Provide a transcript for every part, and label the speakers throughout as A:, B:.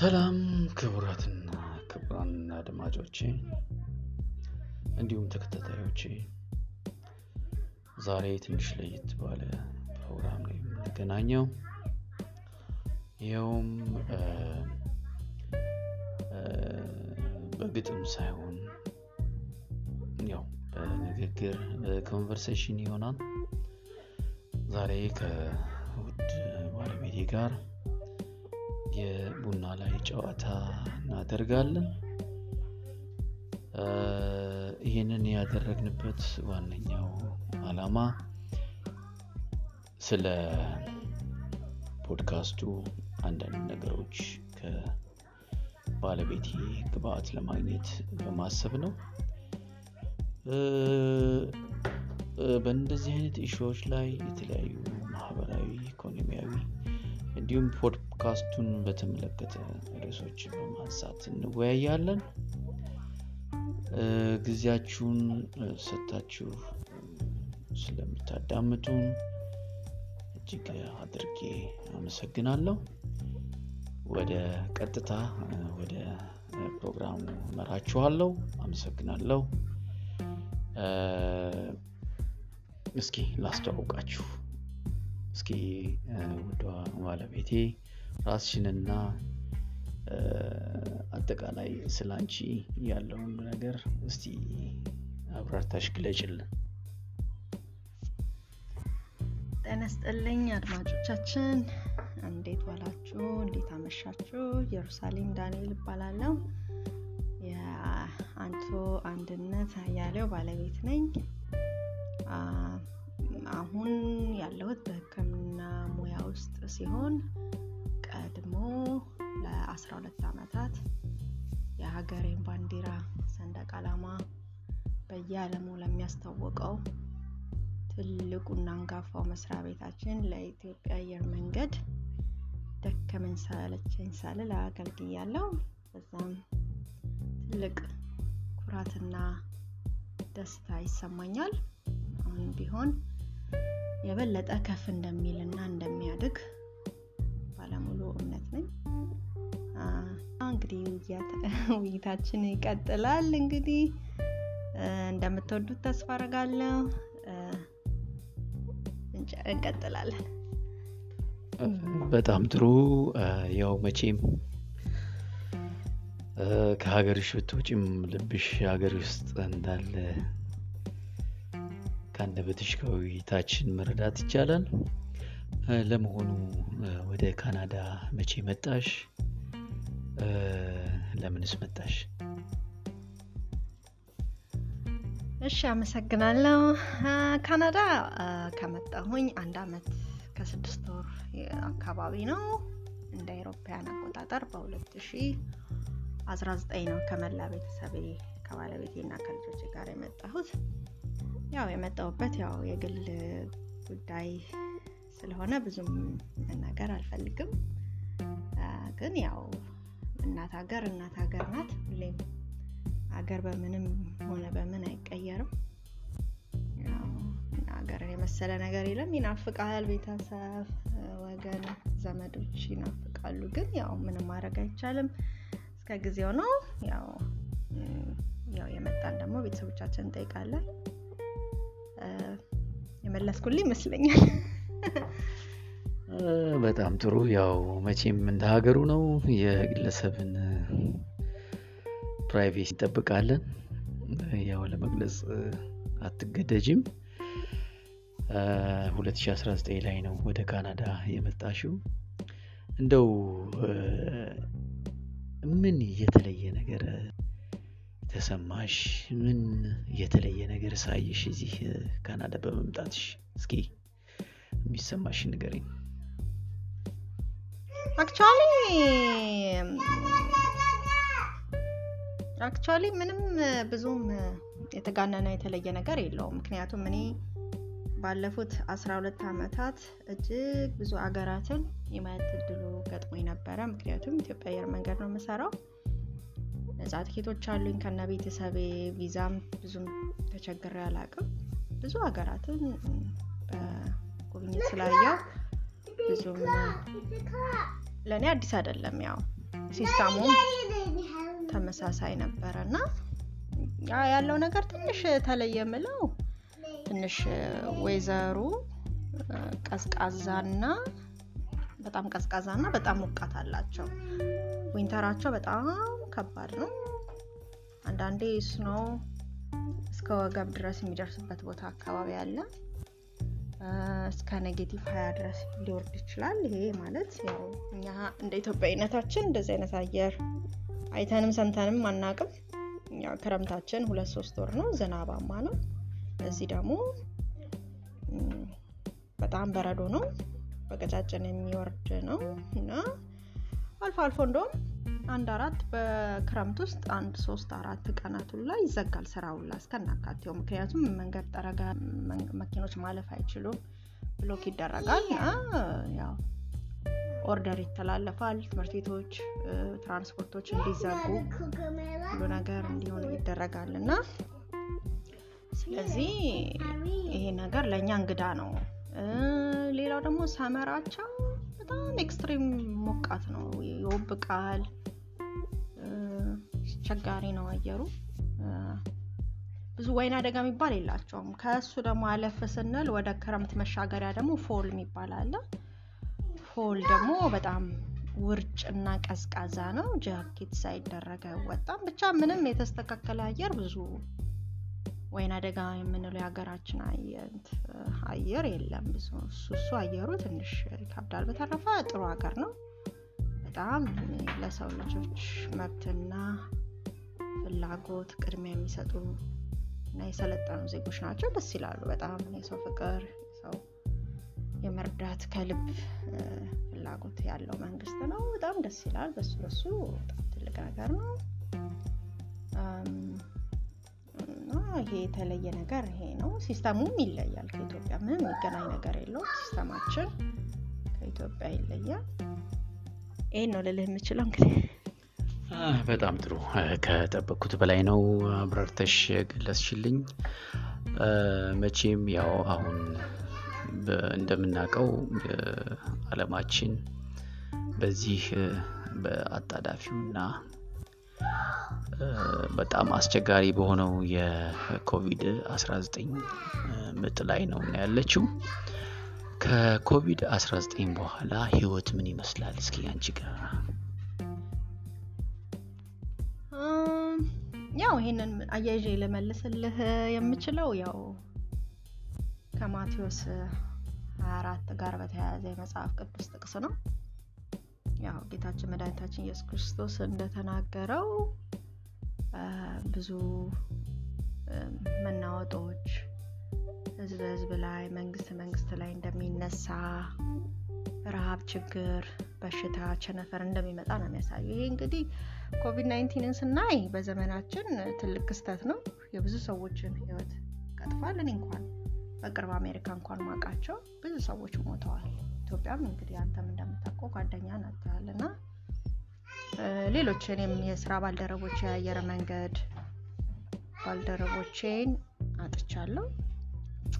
A: ሰላም ክቡራትና ክቡራን አድማጮቼ እንዲሁም ተከታታዮቼ ዛሬ ትንሽ ለየት ባለ ፕሮግራም ነው የምንገናኘው። ይኸውም በግጥም ሳይሆን ያው በንግግር conversation ይሆናል። ዛሬ ከውድ ባለቤቴ ጋር የቡና ላይ ጨዋታ እናደርጋለን። ይህንን ያደረግንበት ዋነኛው አላማ ስለ ፖድካስቱ አንዳንድ ነገሮች ከባለቤቴ ግብአት ለማግኘት በማሰብ ነው። በእንደዚህ አይነት ኢሹዎች ላይ የተለያዩ ማህበራዊ፣ እንዲሁም ፖድካስቱን በተመለከተ ርዕሶች በማንሳት እንወያያለን። ጊዜያችሁን ሰጥታችሁ ስለምታዳምጡን እጅግ አድርጌ አመሰግናለሁ። ወደ ቀጥታ ወደ ፕሮግራሙ መራችኋለሁ። አመሰግናለሁ። እስኪ ላስተዋውቃችሁ። እስኪ ውዷ ባለቤቴ ራስሽንና አጠቃላይ ስለ አንቺ ያለውን ነገር እስቲ አብራርታሽ ግለጭልን።
B: ይስጥልኝ አድማጮቻችን፣ እንዴት ዋላችሁ? እንዴት አመሻችሁ? ኢየሩሳሌም ዳንኤል እባላለሁ። የአንቶ አንድነት አያሌው ባለቤት ነኝ። አሁን ያለሁት በሕክምና ሙያ ውስጥ ሲሆን ቀድሞ ለ12 ዓመታት የሀገሬን ባንዲራ ሰንደቅ ዓላማ በየዓለሙ ለሚያስታውቀው ትልቁና አንጋፋው መስሪያ ቤታችን ለኢትዮጵያ አየር መንገድ ደከመኝ ሰለቸኝ ሳልል አገልግያለሁ። በዛም ትልቅ ኩራትና ደስታ ይሰማኛል። አሁንም ቢሆን የበለጠ ከፍ እንደሚልና እንደሚያድግ ባለሙሉ እምነት ነኝ። እንግዲህ ውይይታችን ይቀጥላል። እንግዲህ እንደምትወዱት ተስፋ አደርጋለሁ። እንቀጥላለን።
A: በጣም ጥሩ። ያው መቼም ከሀገርሽ ብትወጪም ልብሽ ሀገር ውስጥ እንዳለ ከአንደበትሽ ከውይይታችን መረዳት ይቻላል። ለመሆኑ ወደ ካናዳ መቼ መጣሽ? ለምንስ መጣሽ?
B: እሺ፣ አመሰግናለሁ። ካናዳ ከመጣሁኝ አንድ አመት ከስድስት ወር አካባቢ ነው። እንደ አውሮፓውያን አቆጣጠር በ2019 ነው ከመላ ቤተሰቤ ከባለቤቴና ከልጆች ጋር የመጣሁት። ያው የመጣሁበት ያው የግል ጉዳይ ስለሆነ ብዙም መናገር አልፈልግም። ግን ያው እናት ሀገር እናት ሀገር ናት። ሁሌም ሀገር በምንም ሆነ በምን አይቀየርም። ሀገርን የመሰለ ነገር የለም። ይናፍቃል፣ ቤተሰብ፣ ወገን፣ ዘመዶች ይናፍቃሉ። ግን ያው ምንም ማድረግ አይቻልም። እስከ ጊዜው ነው። ያው ያው የመጣን ደግሞ ቤተሰቦቻችን እንጠይቃለን። የመለስኩልህ ይመስለኛል።
A: በጣም ጥሩ። ያው መቼም እንደ ሀገሩ ነው። የግለሰብን privacy እንጠብቃለን። ያው ለመግለጽ አትገደጅም። 2019 ላይ ነው ወደ ካናዳ የመጣሽው። እንደው ምን የተለየ ነገር ተሰማሽ? ምን የተለየ ነገር አየሽ እዚህ ካናዳ በመምጣትሽ? እስኪ የሚሰማሽ ንገሪኝ።
B: actually actually ምንም ብዙም የተጋነነ የተለየ ነገር የለውም። ምክንያቱም እኔ ባለፉት 12 ዓመታት እጅግ ብዙ አገራትን የማየት እድሉ ገጥሞኝ ነበረ። ምክንያቱም ኢትዮጵያ አየር መንገድ ነው የምሰራው። ነጻ ትኬቶች አሉኝ ከነ ቤተሰቤ። ቪዛም ብዙም ተቸግሬ አላቅም። ብዙ ሀገራትን በጉብኝት ስላየው ብዙም ለእኔ አዲስ አይደለም። ያው system ኡም ተመሳሳይ ነበረ እና ያለው ነገር ትንሽ ተለየ ምለው ትንሽ ወይዘሩ ቀዝቃዛና በጣም ቀዝቃዛና በጣም ሞቃት አላቸው። winter ኣቸው በጣም ከባድ ነው። አንዳንዴ snow እስከ ወገብ ድረስ የሚደርስበት ቦታ አካባቢ አለ። እስከ negative ሀያ ድረስ ሊወርድ ይችላል። ይሄ ማለት ያው እኛ እንደ ኢትዮጵያዊነታችን እንደዚህ አይነት አየር አይተንም ሰምተንም አናቅም። ክረምታችን ሁለት ሶስት ወር ነው፣ ዝናባማ ነው። እዚህ ደግሞ በጣም በረዶ ነው፣ በቀጫጭን የሚወርድ ነው እና አልፎ አልፎ እንደውም አንድ አራት በክረምት ውስጥ አንድ ሶስት አራት ቀናቱ ላይ ይዘጋል ስራ ሁላ እስከናካቴው። ምክንያቱም መንገድ ጠረጋ መኪኖች ማለፍ አይችሉም፣ block ይደረጋል። ያው order ይተላለፋል። ትምህርት ቤቶች፣ ትራንስፖርቶች እንዲዘጉ ሁሉ ነገር እንዲሆን ይደረጋል እና ስለዚህ ይሄ ነገር ለእኛ እንግዳ ነው። ሌላው ደግሞ summer ኣቸው በጣም extreme ሞቃት ነው፣ ይወብቃል። አስቸጋሪ ነው አየሩ። ብዙ ወይን አደጋ የሚባል የላቸውም። ከእሱ ደግሞ አለፍ ስንል ወደ ክረምት መሻገሪያ ደግሞ fall የሚባል አለ። fall ደግሞ በጣም ውርጭ እና ቀዝቃዛ ነው። ጃኬት ሳይደረግ አይወጣም ብቻ ምንም የተስተካከለ አየር ብዙ ወይን አደጋ የምንለው የሀገራችን አየር የለም። ብዙ እሱ እሱ አየሩ ትንሽ ይከብዳል። በተረፈ ጥሩ ሀገር ነው። በጣም ለሰው ልጆች መብትና ፍላጎት ቅድሚያ የሚሰጡ እና የሰለጠኑ ዜጎች ናቸው። ደስ ይላሉ በጣም የሰው ፍቅር፣ የሰው የመርዳት ከልብ ፍላጎት ያለው መንግስት ነው። በጣም ደስ ይላል። በሱ በሱ በጣም ትልቅ ነገር ነው። ይሄ የተለየ ነገር ይሄ ነው። system ኡም ይለያል ከኢትዮጵያ ምንም የሚገናኝ ነገር የለውም። system ኣችን ከኢትዮጵያ ይለያል። ይሄን ነው ልልህ የምችለው እንግዲህ
A: በጣም ጥሩ ከጠበቅኩት በላይ ነው አብራርተሽ ገለጽሽልኝ። መቼም ያው አሁን እንደምናውቀው አለማችን በዚህ በአጣዳፊውና በጣም አስቸጋሪ በሆነው የኮቪድ 19 ምጥ ላይ ነው ያለችው። ከኮቪድ 19 በኋላ ህይወት ምን ይመስላል? እስኪ አንቺ ጋር
B: ያው ይሄንን አያይዤ ልመልስልህ የምችለው ያው ከማቴዎስ 24 ጋር በተያያዘ የመጽሐፍ ቅዱስ ጥቅስ ነው። ያው ጌታችን መድኃኒታችን ኢየሱስ ክርስቶስ እንደተናገረው ብዙ መናወጦች ህዝብ ህዝብ ላይ መንግስት መንግስት ላይ እንደሚነሳ ረሃብ፣ ችግር፣ በሽታ፣ ቸነፈር እንደሚመጣ ነው የሚያሳየው። ይሄ እንግዲህ ኮቪድ ናይንቲንን ስናይ በዘመናችን ትልቅ ክስተት ነው። የብዙ ሰዎችን ህይወት ቀጥፏል። እኔ እንኳን በቅርብ አሜሪካ እንኳን ማውቃቸው ብዙ ሰዎች ሞተዋል። ኢትዮጵያም እንግዲህ አንተም እንደምታውቀው ጓደኛ ናትል እና ሌሎች እኔም የስራ ባልደረቦች የአየር መንገድ ባልደረቦቼን አጥቻለሁ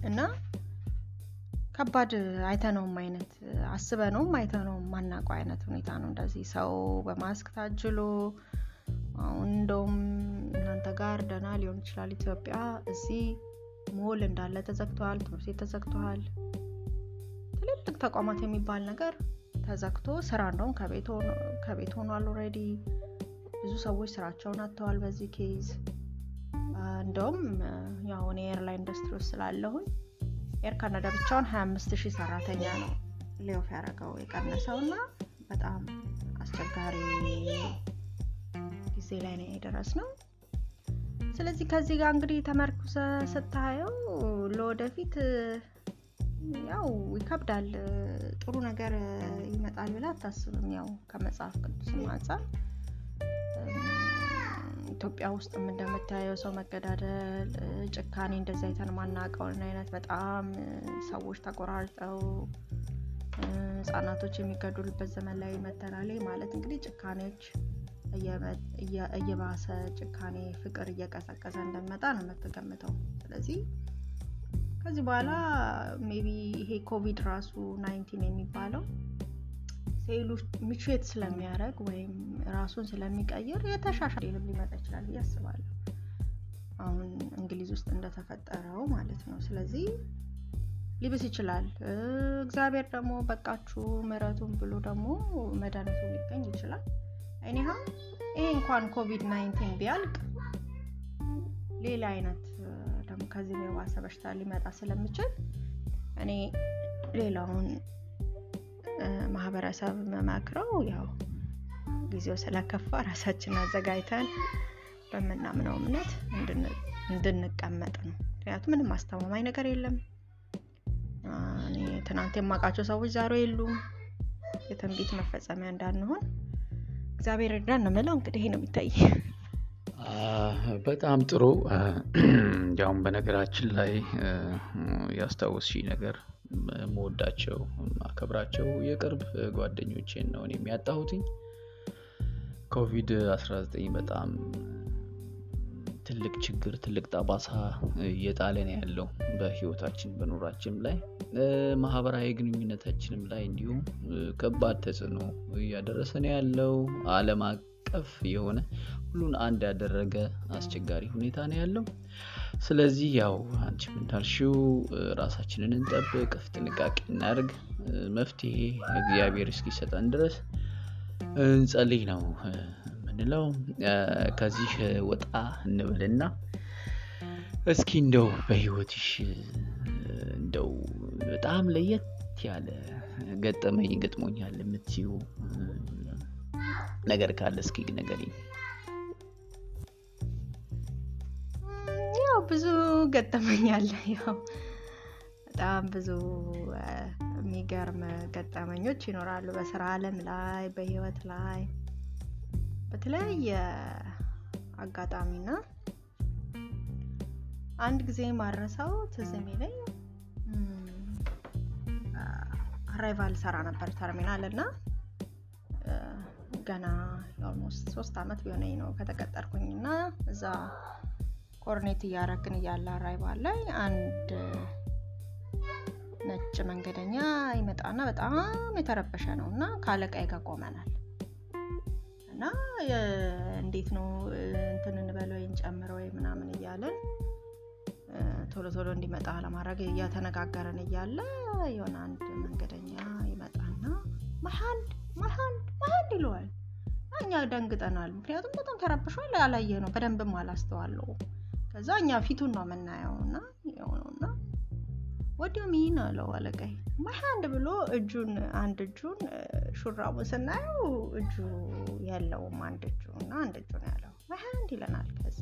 B: እና ከባድ አይተነውም አይነት አስበነውም አይተነውም ማናውቀው አይነት ሁኔታ ነው። እንደዚህ ሰው በማስክ ታጅሎ አሁን እንደውም እናንተ ጋር ደህና ሊሆን ይችላል። ኢትዮጵያ እዚህ ሞል እንዳለ ተዘግተዋል። ትምህርት ቤት ተዘግተዋል። ትልልቅ ተቋማት የሚባል ነገር ተዘግቶ ስራ እንደውም ከቤት ሆኗል። already ብዙ ሰዎች ስራቸውን አጥተዋል በዚህ case። እንደውም ያው እኔ airline ኢንዱስትሪ ውስጥ ስላለሁኝ Air Canada ብቻውን 25 ሺህ ሰራተኛ ነው lay off ያደረገው የቀነሰው እና በጣም አስቸጋሪ ጊዜ ላይ ነው የደረስ ነው። ስለዚህ ከዚህ ጋር እንግዲህ ተመርኩዘ ስታየው ለወደፊት ያው ይከብዳል። ጥሩ ነገር ይመጣል ብላ አታስብም። ያው ከመጽሐፍ ቅዱስም አንጻር ኢትዮጵያ ውስጥም እንደምታየው ሰው መገዳደል፣ ጭካኔ እንደዚህ አይተን ማናውቀውን አይነት በጣም ሰዎች ተቆራርጠው ህጻናቶች የሚገደሉበት ዘመን ላይ መተናል ማለት እንግዲህ ጭካኔዎች እየባሰ ጭካኔ፣ ፍቅር እየቀዘቀዘ እንደሚመጣ ነው የምትገምተው። ስለዚህ ከዚህ በኋላ maybe ይሄ ኮቪድ ራሱ nineteen የሚባለው ሴሉ mutate ስለሚያደርግ ወይም ራሱን ስለሚቀይር የተሻሻለ ሊመጣ ይችላል ብዬ አስባለሁ። አሁን እንግሊዝ ውስጥ እንደተፈጠረው ማለት ነው። ስለዚህ ሊብስ ይችላል። እግዚአብሔር ደግሞ በቃችሁ ምሕረቱን ብሎ ደግሞ መድኃኒቱ ሊገኝ ይችላል። እኒሃ ይሄ እንኳን ኮቪድ nineteen ቢያልቅ ሌላ አይነት ደግሞ ከዚህ የባሰ በሽታ ሊመጣ ስለሚችል እኔ ሌላውን ማህበረሰብ የምመክረው ያው ጊዜው ስለከፋ ራሳችን አዘጋጅተን በምናምነው እምነት እንድንቀመጥ ነው። ምክንያቱም ምንም አስተማማኝ ነገር የለም። እኔ ትናንት የማውቃቸው ሰዎች ዛሬ የሉም። የትንቢት መፈጸሚያ እንዳንሆን እግዚአብሔር እርዳን ነው የምለው። እንግዲህ ነው የሚታይ።
A: በጣም ጥሩ። እንዲያውም በነገራችን ላይ ያስታወስሽ ነገር መወዳቸው ማከብራቸው የቅርብ ጓደኞቼን ነው እኔ የሚያጣሁትኝ ኮቪድ 19 በጣም ትልቅ ችግር ትልቅ ጠባሳ እየጣለ ነው ያለው በህይወታችን በኑራችን ላይ። ማህበራዊ ግንኙነታችንም ላይ እንዲሁም ከባድ ተጽዕኖ እያደረሰ ነው ያለው። አለም አቀፍ የሆነ ሁሉን አንድ ያደረገ አስቸጋሪ ሁኔታ ነው ያለው ስለዚህ ያው አንቺም እንዳልሽው ራሳችንን እንጠብቅ ጥንቃቄ እናድርግ መፍትሄ እግዚአብሔር እስኪሰጠን ድረስ እንጸልይ ነው የምንለው። ከዚህ ወጣ እንበልና እስኪ እንደው በህይወትሽ እንደው በጣም ለየት ያለ ገጠመኝ ገጥሞኛል የምትዩ ነገር ካለ እስኪ ነገሪኝ
B: ብዙ ገጠመኛል ያው በጣም ብዙ የሚገርም ገጠመኞች ይኖራሉ በስራ አለም ላይ በህይወት ላይ። በተለያየ አጋጣሚና አንድ ጊዜ የማልረሳው ትዝ የሚለኝ arrival ሰራ ነበር ተርሚናል እና ገና almost ሶስት አመት ቢሆነኝ ነው ከተቀጠርኩኝ እና እዛ coordinate እያረግን እያለ arrival ላይ አንድ ነጭ መንገደኛ ይመጣና በጣም የተረበሸ ነው እና ከአለቃይ ጋር ቆመናል። እና እንዴት ነው እንትን እንበል ወይ እንጨምር ወይ ምናምን እያለን ቶሎ ቶሎ እንዲመጣ ለማድረግ እያተነጋገረን እያለ የሆነ አንድ መንገደኛ ይመጣና my hand my hand my hand ይለዋል። እኛ ደንግጠናል። ምክንያቱም በጣም ተረብሿል። ያላየ ነው በደንብም አላስተዋለው ከዛ እኛ ፊቱን ነው የምናየው እና የሆነውና ወዲያው ምን አለው አለቃይ my hand ብሎ እጁን አንድ እጁን ሹራቡን ስናየው እጁ የለውም አንድ እጁ እና አንድ እጁ ነው ያለው። my hand ይለናል። ከዛ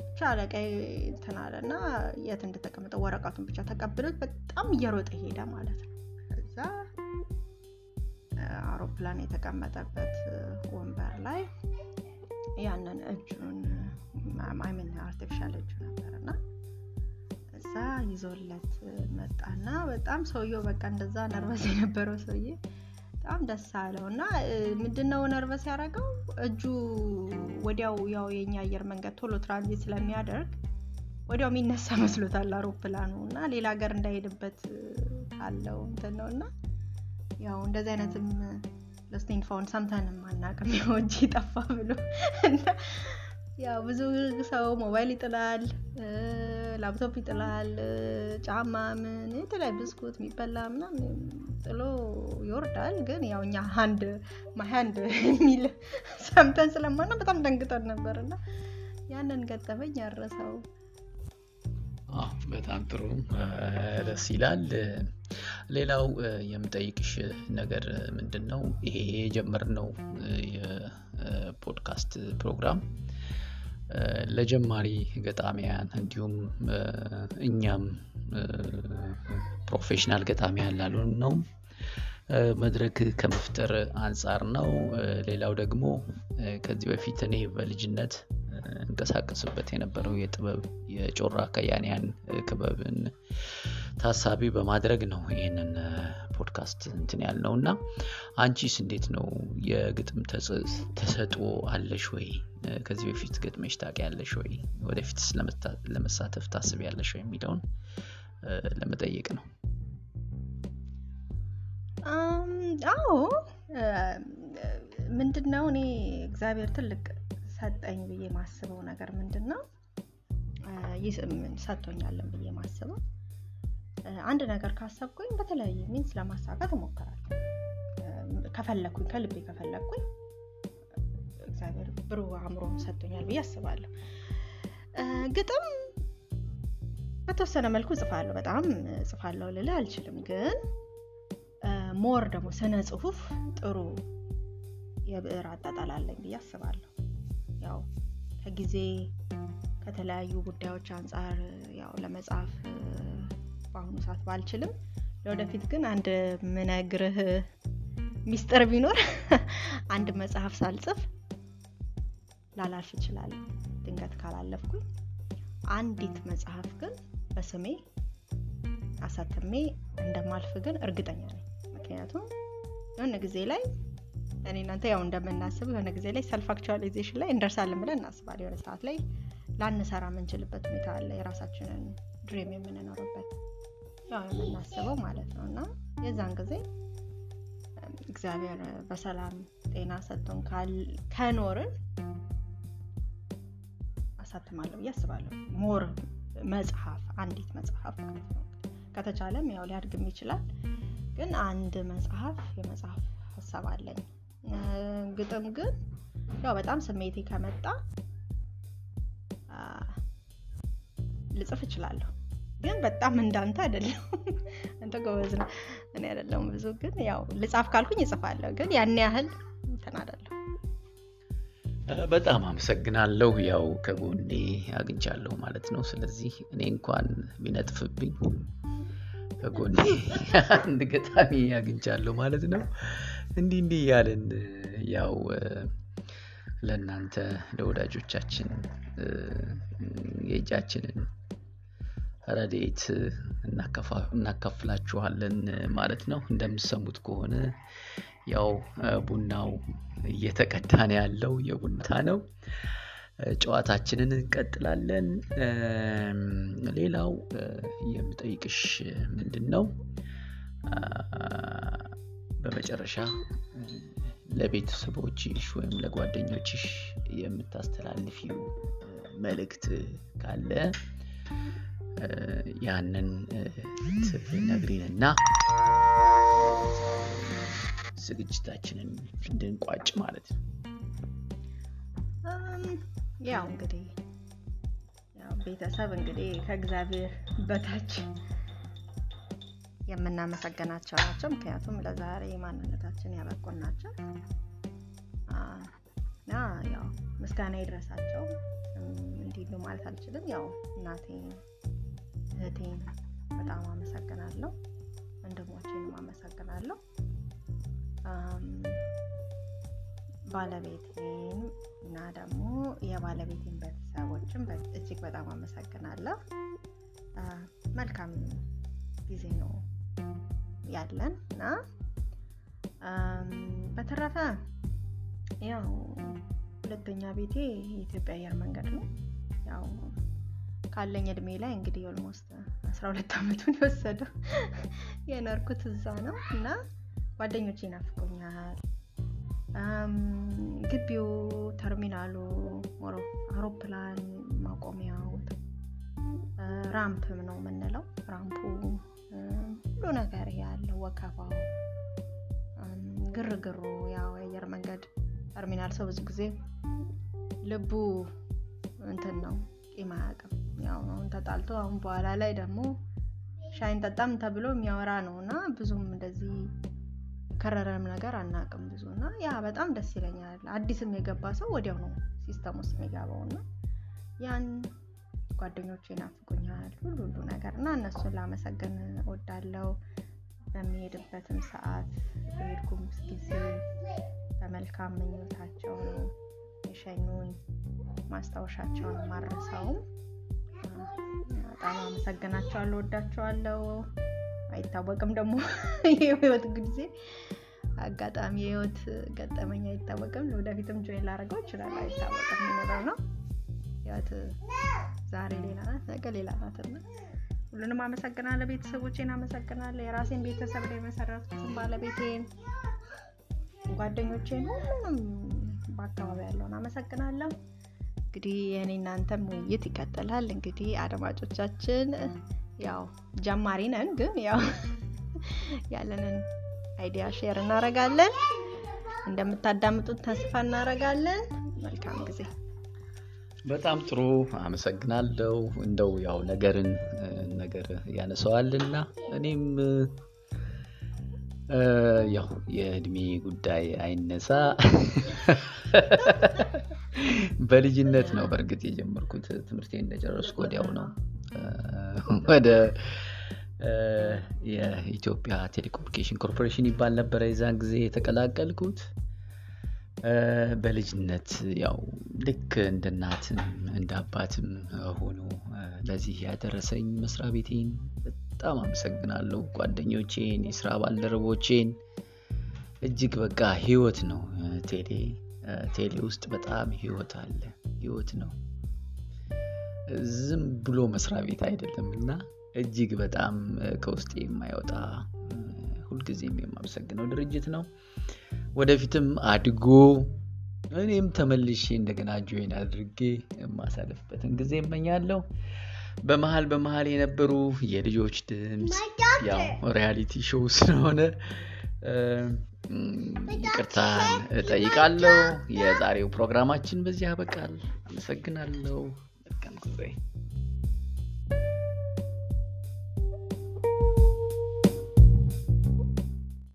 B: ብቻ አለቃይ እንትን አለና የት እንደተቀመጠ ወረቀቱን ብቻ ተቀብሎት በጣም እየሮጠ ሄደ ማለት ነው። ከዛ አውሮፕላን የተቀመጠበት ወንበር ላይ ያንን እጁን I mean artificial እጁ ነበር እና እዛ ይዞለት መጣና በጣም ሰውየው በቃ እንደዛ nervous የነበረው ሰውዬ በጣም ደስ አለው እና ምንድነው nervous ያደረገው? እጁ ወዲያው ያው የኛ አየር መንገድ ቶሎ ትራንዚት ስለሚያደርግ ወዲያው የሚነሳ መስሎታል አውሮፕላኑ እና ሌላ ሀገር እንዳይሄድበት አለው እንትን ነው እና ያው እንደዚህ አይነትም lost and found ሰምተንም አናቅም ያው ጠፋ ብሎ ያው ብዙ ሰው ሞባይል ይጥላል ላፕቶፕ ይጥላል ጫማ ምን የተለያዩ ብስኩት የሚበላ ምናምን ጥሎ ይወርዳል። ግን ያው እኛ ሀንድ ማሀንድ የሚል ሰምተን ስለማና በጣም ደንግጠን ነበር እና ያንን ገጠመኝ ያረሰው
A: በጣም ጥሩ። ደስ ይላል። ሌላው የምጠይቅሽ ነገር ምንድን ነው ይሄ የጀመርነው የፖድካስት ፕሮግራም ለጀማሪ ገጣሚያን እንዲሁም እኛም professional ገጣሚያን ላልሆን ነው። መድረክ ከመፍጠር አንጻር ነው። ሌላው ደግሞ ከዚህ በፊት እኔ በልጅነት እንቀሳቀስበት የነበረው የጥበብ የጮራ ከያንያን ክበብን ታሳቢ በማድረግ ነው ይህንን ፖድካስት እንትን ያልነው። እና አንቺስ እንዴት ነው የግጥም ተሰጥኦ አለሽ ወይ ከዚህ በፊት ግጥመሽ ታውቂያለሽ ወይ? ወደፊትስ ለመሳተፍ ታስብ ያለሽ ወይ የሚለውን ለመጠየቅ ነው።
B: አዎ። ምንድን ነው እኔ እግዚአብሔር ትልቅ ሰጠኝ ብዬ ማስበው ነገር ምንድን ነው ሰጥቶኛለን ብዬ ማስበው አንድ ነገር ካሰብኩኝ በተለያየ means ለማሳካት እሞክራለሁ። ከፈለግኩኝ ከልቤ ከፈለግኩኝ እግዚአብሔር ብሩህ አእምሮን ሰጥቶኛል ብዬ አስባለሁ። ግጥም በተወሰነ መልኩ እጽፋለሁ በጣም እጽፋለሁ ልል አልችልም ግን more ደግሞ ስነ ጽሁፍ ጥሩ የብዕር አጣጣል አለኝ ብዬ አስባለሁ። ያው ከጊዜ ከተለያዩ ጉዳዮች አንጻር ያው ለመጻፍ በአሁኑ ሰዓት ባልችልም ለወደፊት ግን አንድ ምነግርህ ሚስጥር ቢኖር አንድ መጽሐፍ ሳልጽፍ ላላልፍ እችላለሁ። ድንገት ካላለፍኩኝ አንዲት መጽሐፍ ግን በስሜ አሳትሜ እንደማልፍ ግን እርግጠኛ ነኝ። ምክንያቱም የሆነ ጊዜ ላይ እኔ እናንተ ያው እንደምናስብ የሆነ ጊዜ ላይ self actualization ላይ እንደርሳለን ብለን እናስባል የሆነ ሰዓት ላይ ላንሰራ የምንችልበት ሁኔታ አለ። የራሳችንን dream የምንኖርበት ያው የምናስበው ማለት ነው። እና የዛን ጊዜ እግዚአብሔር በሰላም ጤና ሰጥቶን ከኖርን አሳትማለሁ ብዬ አስባለሁ። more መጽሐፍ አንዲት መጽሐፍ ማለት ነው። ከተቻለም ያው ሊያድግም ይችላል። ግን አንድ መጽሐፍ የመጽሐፍ ሀሳብ አለኝ። ግጥም ግን ያው በጣም ስሜቴ ከመጣ ልጽፍ እችላለሁ። ግን በጣም እንዳንተ አይደለም አንተ ጎበዝ ነው እኔ አይደለም ብዙ ግን ያው ልጻፍ ካልኩኝ እጽፋለሁ። ግን ያን ያህል እንትን አይደለም
A: በጣም አመሰግናለሁ። ያው ከጎኔ አግኝቻለሁ ማለት ነው። ስለዚህ እኔ እንኳን ቢነጥፍብኝ ከጎኔ አንድ ገጣሚ አግኝቻለሁ ማለት ነው። እንዲህ እንዲህ እያለን ያው ለእናንተ ለወዳጆቻችን የእጃችንን ረዴት እናካፍላችኋለን ማለት ነው። እንደምሰሙት ከሆነ ያው ቡናው እየተቀዳ ነው ያለው። የቡና ነው። ጨዋታችንን እንቀጥላለን። ሌላው የምጠይቅሽ ምንድን ነው በመጨረሻ ለቤተሰቦችሽ ወይም ለጓደኞችሽ የምታስተላልፊው መልእክት ካለ ያንን ትነግሪንና ዝግጅታችንን እንድንቋጭ ማለት ነው?
B: ያው እንግዲህ ቤተሰብ እንግዲህ ከእግዚአብሔር በታች የምናመሰገናቸው ናቸው። ምክንያቱም ለዛሬ ማንነታችን ያበቁን ናቸው። እና ያው ምስጋና ይድረሳቸው። እንዲሉ ማለት አልችልም። ያው እናቴን እህቴን በጣም አመሰግናለሁ። ወንድሞቼንም አመሰግናለሁ ባለቤቴን እና ደግሞ የባለቤቴን ቤተሰቦችን እጅግ በጣም አመሰግናለሁ። መልካም ጊዜ ነው ያለን እና በተረፈ ያው ሁለተኛ ቤቴ የኢትዮጵያ አየር መንገድ ነው። ያው ካለኝ እድሜ ላይ እንግዲህ almost አስራ ሁለት አመቱን የወሰደው የኖርኩት እዛ ነው እና ጓደኞቼ ይናፍቆኛል ግቢው ተርሚናሉ አውሮፕላን ማቆሚያው ራምፕም ነው የምንለው። ramp ኡ ሁሉ ነገር ያለው ወከባው ግርግሩ ያው የአየር መንገድ ተርሚናል። ሰው ብዙ ጊዜ ልቡ እንትን ነው ቂም አያውቅም። ያው ተጣልቶ አሁን በኋላ ላይ ደግሞ ሻይ እንጠጣም ተብሎ የሚያወራ ነው እና ብዙም እንደዚህ ከረረም ነገር አናቅም ብዙ እና ያ በጣም ደስ ይለኛል። አዲስም የገባ ሰው ወዲያው ነው system ውስጥ የሚገባው እና ያን ጓደኞች ይናፍቁኛል ሁሉ ሁሉ ነገር እና እነሱን ላመሰግን ወዳለው በሚሄድበትም ሰዓት በሄድኩም ጊዜ በመልካም ምኞታቸው ነው የሸኙኝ ማስታወሻቸውን ማረሰውም በጣም አመሰግናቸዋለሁ ወዳቸዋለው አይታወቅም ደግሞ የህይወት ጊዜ አጋጣሚ የህይወት ገጠመኝ አይታወቅም ለወደፊትም ጆይ ላደርገው ይችላል አይታወቅም የሚኖረው ነው ህይወት ዛሬ ሌላ ናት ነገ ሌላ ናትና ሁሉንም አመሰግናለሁ። ቤተሰቦቼን አመሰግናለሁ። የራሴን ቤተሰብ ላይ የመሰረቱትን ባለቤቴን፣ ጓደኞቼን፣ ሁሉንም በአካባቢ ያለውን አመሰግናለሁ። እንግዲህ የኔ እናንተም ውይይት ይቀጥላል። እንግዲህ አድማጮቻችን ያው ጀማሪ ነን፣ ግን ያው ያለንን idea share እናደርጋለን። እንደምታዳምጡት ተስፋ እናደርጋለን። መልካም ጊዜ።
A: በጣም ጥሩ አመሰግናለሁ። እንደው ያው ነገርን ነገር ያነሰዋልና እኔም ያው የእድሜ ጉዳይ አይነሳ በልጅነት ነው በእርግጥ የጀመርኩት ትምህርቴ እንደጨረስኩ ወዲያው ነው ወደ የኢትዮጵያ ቴሌኮሙኒኬሽን ኮርፖሬሽን ይባል ነበረ የዛን ጊዜ የተቀላቀልኩት በልጅነት ያው ልክ እንደ እናትም እንደ አባትም ሆኖ ለዚህ ያደረሰኝ መስሪያ ቤቴን በጣም አመሰግናለሁ። ጓደኞቼን፣ የስራ ባልደረቦቼን እጅግ በቃ ህይወት ነው። ቴሌ ቴሌ ውስጥ በጣም ህይወት አለ። ህይወት ነው። ዝም ብሎ መስሪያ ቤት አይደለም እና እጅግ በጣም ከውስጤ የማይወጣ ሁልጊዜም የማመሰግነው ድርጅት ነው። ወደፊትም አድጎ እኔም ተመልሼ እንደገና join አድርጌ የማሳልፍበትን ጊዜ እመኛለሁ። በመሀል በመሀል የነበሩ የልጆች ድምፅ ያው reality show ስለሆነ ይቅርታን እጠይቃለሁ። የዛሬው ፕሮግራማችን በዚህ ያበቃል። አመሰግናለሁ። መልካም ጊዜ